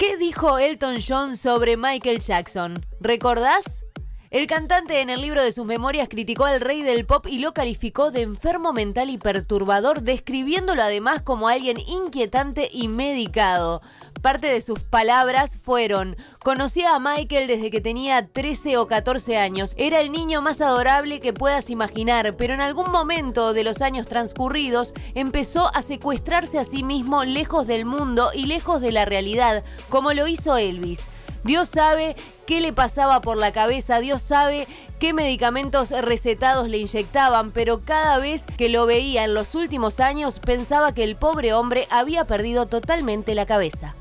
¿Qué dijo Elton John sobre Michael Jackson? ¿Recordás? El cantante en el libro de sus memorias criticó al rey del pop y lo calificó de enfermo mental y perturbador, describiéndolo además como alguien inquietante y medicado. Parte de sus palabras fueron, conocía a Michael desde que tenía 13 o 14 años, era el niño más adorable que puedas imaginar, pero en algún momento de los años transcurridos empezó a secuestrarse a sí mismo lejos del mundo y lejos de la realidad, como lo hizo Elvis. Dios sabe qué le pasaba por la cabeza, Dios sabe qué medicamentos recetados le inyectaban, pero cada vez que lo veía en los últimos años pensaba que el pobre hombre había perdido totalmente la cabeza.